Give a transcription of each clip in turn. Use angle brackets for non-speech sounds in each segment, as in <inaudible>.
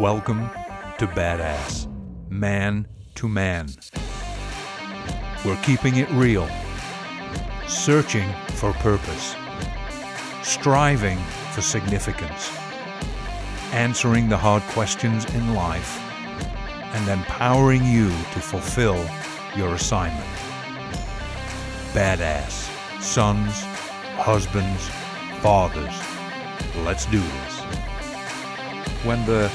Welcome to Badass, Man to Man. We're keeping it real, searching for purpose, striving for significance, answering the hard questions in life, and empowering you to fulfill your assignment. Badass, sons, husbands, fathers, let's do this. When the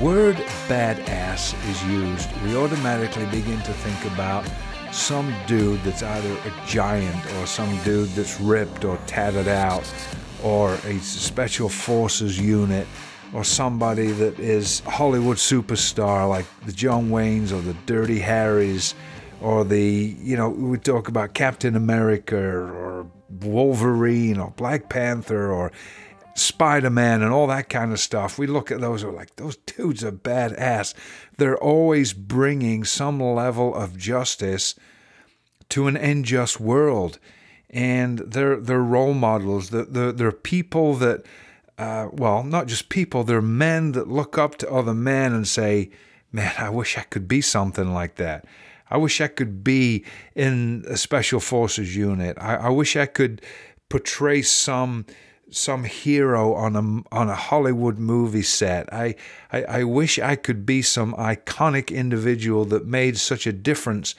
word badass is used, we automatically begin to think about some dude that's either a giant or some dude that's ripped or tattered out or a special forces unit or somebody that is Hollywood superstar like the John Waynes or the Dirty Harrys or the, you know, we talk about Captain America or Wolverine or Black Panther or Spider Man and all that kind of stuff. We look at those, we're like, those dudes are badass. They're always bringing some level of justice to an unjust world. And they're, they're role models. They're, they're, they're people that, uh, well, not just people, they're men that look up to other men and say, man, I wish I could be something like that. I wish I could be in a special forces unit. I, I wish I could portray some some hero on a on a Hollywood movie set. I, I I wish I could be some iconic individual that made such a difference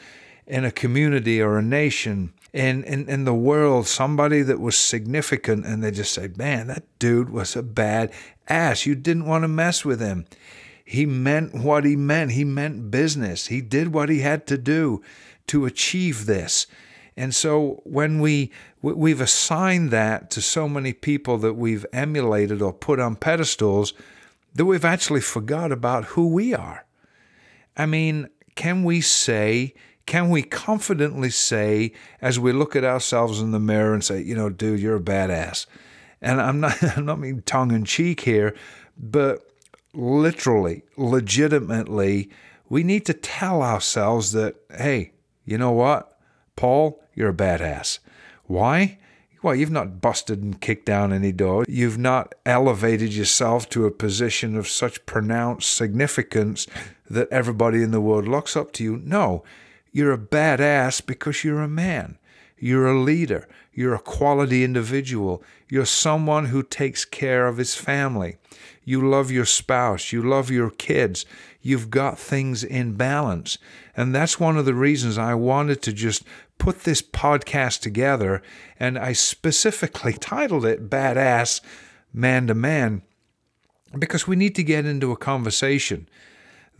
in a community or a nation in, in, in the world, somebody that was significant, and they just say, Man, that dude was a bad ass. You didn't want to mess with him. He meant what he meant. He meant business. He did what he had to do to achieve this. And so when we we've assigned that to so many people that we've emulated or put on pedestals that we've actually forgot about who we are. I mean, can we say, can we confidently say as we look at ourselves in the mirror and say, you know, dude, you're a badass. And I'm not <laughs> I'm not being tongue in cheek here, but literally, legitimately, we need to tell ourselves that, hey, you know what? Paul, you're a badass. Why? Well, you've not busted and kicked down any door. You've not elevated yourself to a position of such pronounced significance that everybody in the world looks up to you. No, you're a badass because you're a man. You're a leader. You're a quality individual. You're someone who takes care of his family. You love your spouse. You love your kids. You've got things in balance. And that's one of the reasons I wanted to just put this podcast together. And I specifically <laughs> titled it Badass Man to Man because we need to get into a conversation.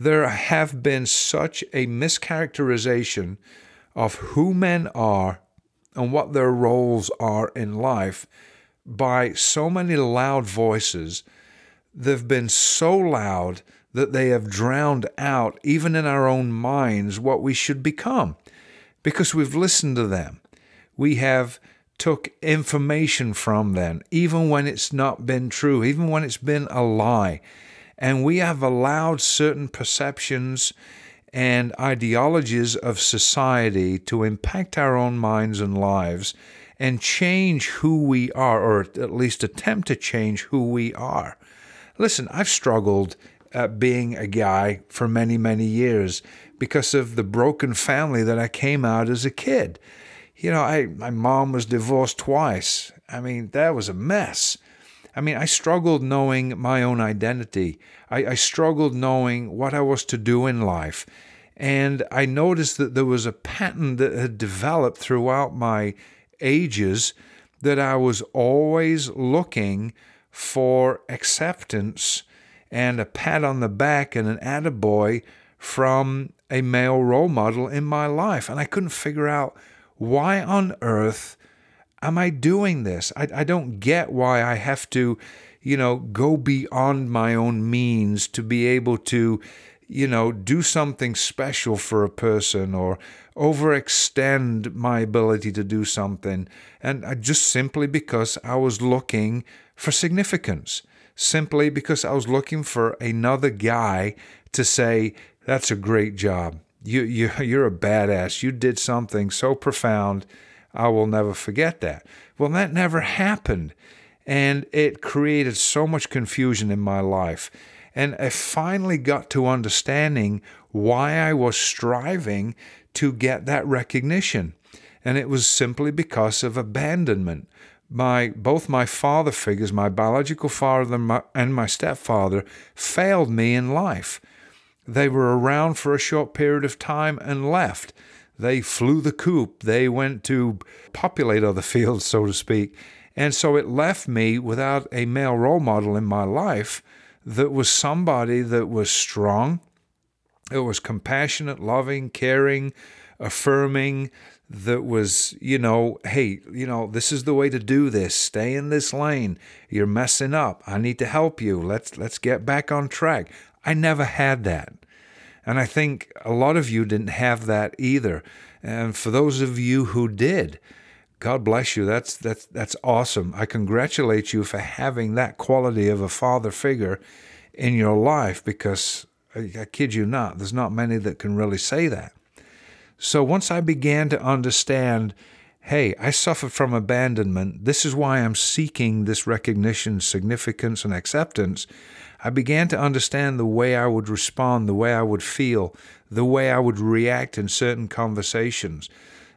There have been such a mischaracterization of who men are and what their roles are in life by so many loud voices. They've been so loud that they have drowned out, even in our own minds, what we should become because we've listened to them. We have took information from them, even when it's not been true, even when it's been a lie. And we have allowed certain perceptions and ideologies of society to impact our own minds and lives and change who we are, or at least attempt to change who we are. Listen, I've struggled at being a guy for many, many years because of the broken family that I came out as a kid. You know, I my mom was divorced twice. I mean, that was a mess. I mean, I struggled knowing my own identity. I, I struggled knowing what I was to do in life. And I noticed that there was a pattern that had developed throughout my ages that I was always looking for acceptance and a pat on the back and an attaboy from a male role model in my life. And I couldn't figure out why on earth am I doing this? I, I don't get why I have to, you know, go beyond my own means to be able to, you know, do something special for a person or overextend my ability to do something. And I, just simply because I was looking for significance, simply because I was looking for another guy to say, that's a great job. You, you, <laughs> you're a badass. You did something so profound. I will never forget that. Well, that never happened. And it created so much confusion in my life. And I finally got to understanding why I was striving to get that recognition. And it was simply because of abandonment. My both my father figures, my biological father and my stepfather, failed me in life. They were around for a short period of time and left. They flew the coop. They went to populate other <laughs> fields, so to speak. And so it left me without a male role model in my life that was somebody that was strong, that was compassionate, loving, caring, affirming, that was, you know, hey, you know, this is the way to do this. Stay in this lane. You're messing up. I need to help you. Let's let's get back on track. I never had that. And I think a lot of you didn't have that either. And for those of you who did, God bless you. That's that's that's awesome. I congratulate you for having that quality of a father figure in your life because I, I kid you not, there's not many that can really say that. So once I began to understand, hey, I suffered from abandonment. This is why I'm seeking this recognition, significance, and acceptance. I began to understand the way I would respond, the way I would feel, the way I would react in certain conversations,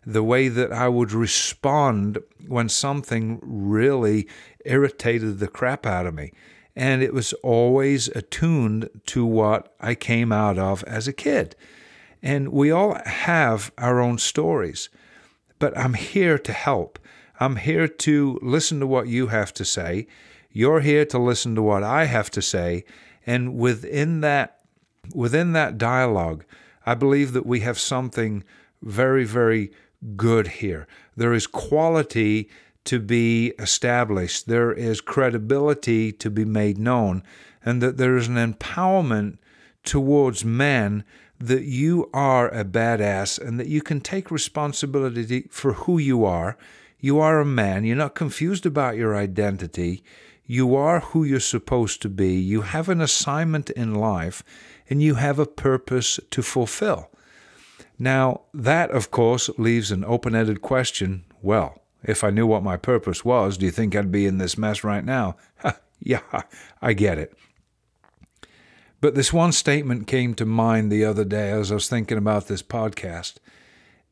the way that I would respond when something really irritated the crap out of me. And it was always attuned to what I came out of as a kid. And we all have our own stories, but I'm here to help. I'm here to listen to what you have to say you're here to listen to what I have to say, and within that within that dialogue, I believe that we have something very very good here. There is quality to be established. There is credibility to be made known, and that there is an empowerment towards men that you are a badass and that you can take responsibility for who you are. You are a man. You're not confused about your identity. You are who you're supposed to be. You have an assignment in life and you have a purpose to fulfill. Now, that, of course, leaves an open ended question. Well, if I knew what my purpose was, do you think I'd be in this mess right now? <laughs> yeah, I get it. But this one statement came to mind the other day as I was thinking about this podcast.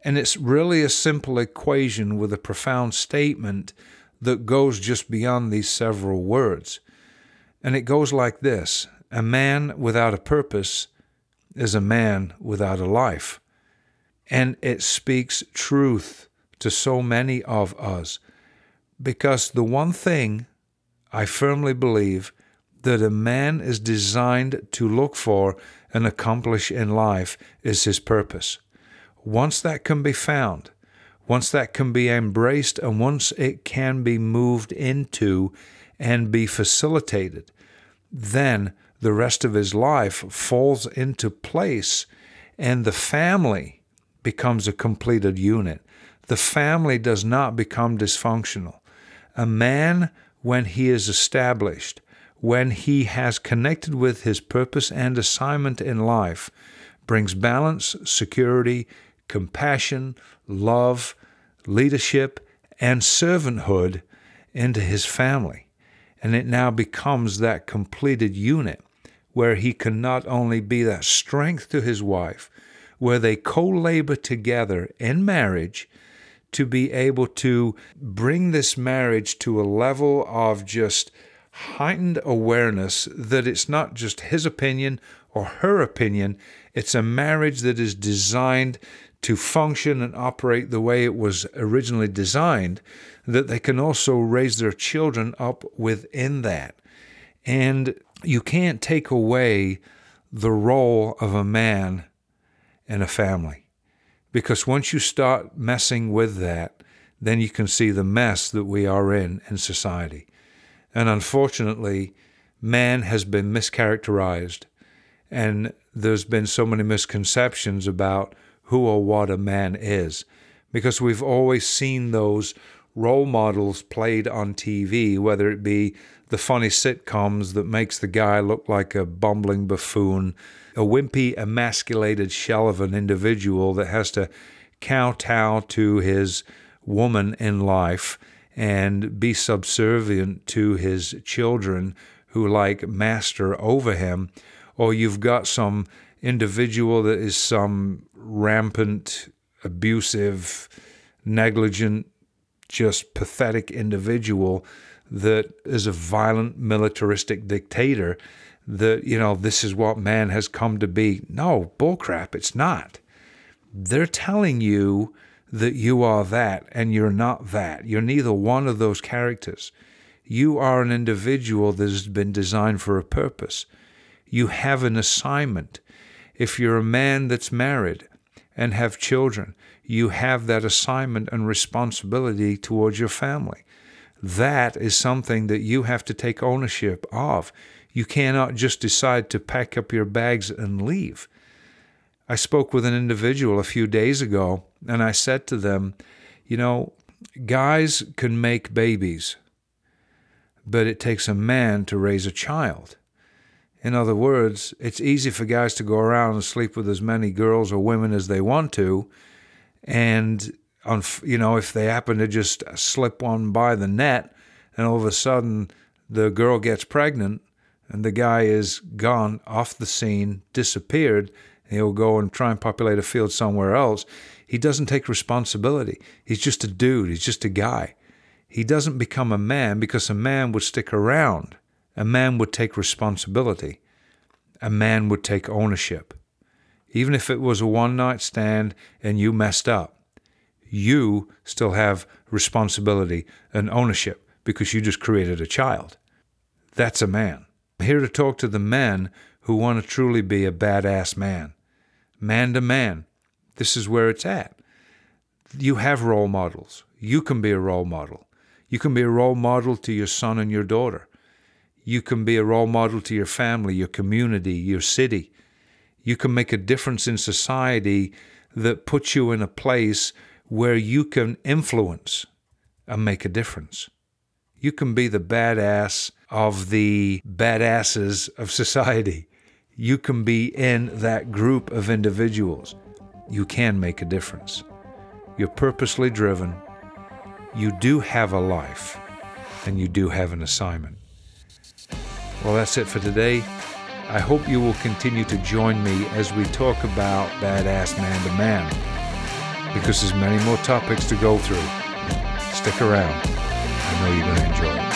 And it's really a simple equation with a profound statement that goes just beyond these several words. And it goes like this A man without a purpose is a man without a life. And it speaks truth to so many of us. Because the one thing I firmly believe that a man is designed to look for and accomplish in life is his purpose. Once that can be found, once that can be embraced and once it can be moved into and be facilitated, then the rest of his life falls into place and the family becomes a completed unit. The family does not become dysfunctional. A man, when he is established, when he has connected with his purpose and assignment in life, brings balance, security, compassion, love, leadership, and servanthood into his family. And it now becomes that completed unit where he can not only be that strength to his wife, where they co labor together in marriage to be able to bring this marriage to a level of just heightened awareness that it's not just his opinion or her opinion, it's a marriage that is designed to function and operate the way it was originally designed, that they can also raise their children up within that. And you can't take away the role of a man in a family. Because once you start messing with that, then you can see the mess that we are in in society. And unfortunately, man has been mischaracterized, and there's been so many misconceptions about who or what a man is. Because we've always seen those role models played on TV, whether it be the funny sitcoms that makes the guy look like a bumbling buffoon, a wimpy, emasculated shell of an individual that has to kowtow to his woman in life and be subservient to his children who like master over him, or you've got some individual that is some rampant, abusive, negligent, just pathetic individual that is a violent militaristic dictator that you know this is what man has come to be. No bullcrap it's not. They're telling you that you are that and you're not that. You're neither one of those characters. You are an individual that has been designed for a purpose. You have an assignment. If you're a man that's married and have children you have that assignment and responsibility towards your family. That is something that you have to take ownership of. You cannot just decide to pack up your bags and leave. I spoke with an individual a few days ago, and I said to them, You know, guys can make babies, but it takes a man to raise a child. In other words, it's easy for guys to go around and sleep with as many girls or women as they want to, and on you know if they happen to just slip one by the net and all of a sudden the girl gets pregnant and the guy is gone off the scene disappeared he'll go and try and populate a field somewhere else. He doesn't take responsibility. He's just a dude. He's just a guy. He doesn't become a man because a man would stick around. A man would take responsibility. A man would take ownership. Even if it was a one night stand and you messed up you still have responsibility and ownership because you just created a child. That's a man. I'm here to talk to the men who want to truly be a badass man. Man to man. This is where it's at. You have role models. You can be a role model. You can be a role model to your son and your daughter. You can be a role model to your family, your community, your city. You can make a difference in society that puts you in a place where you can influence and make a difference. You can be the badass of the badasses of society. You can be in that group of individuals. You can make a difference. You're purposely driven. You do have a life, and you do have an assignment. Well, that's it for today. I hope you will continue to join me as we talk about badass man to man because there's many more topics to go through. Stick around. I know you're going to enjoy it.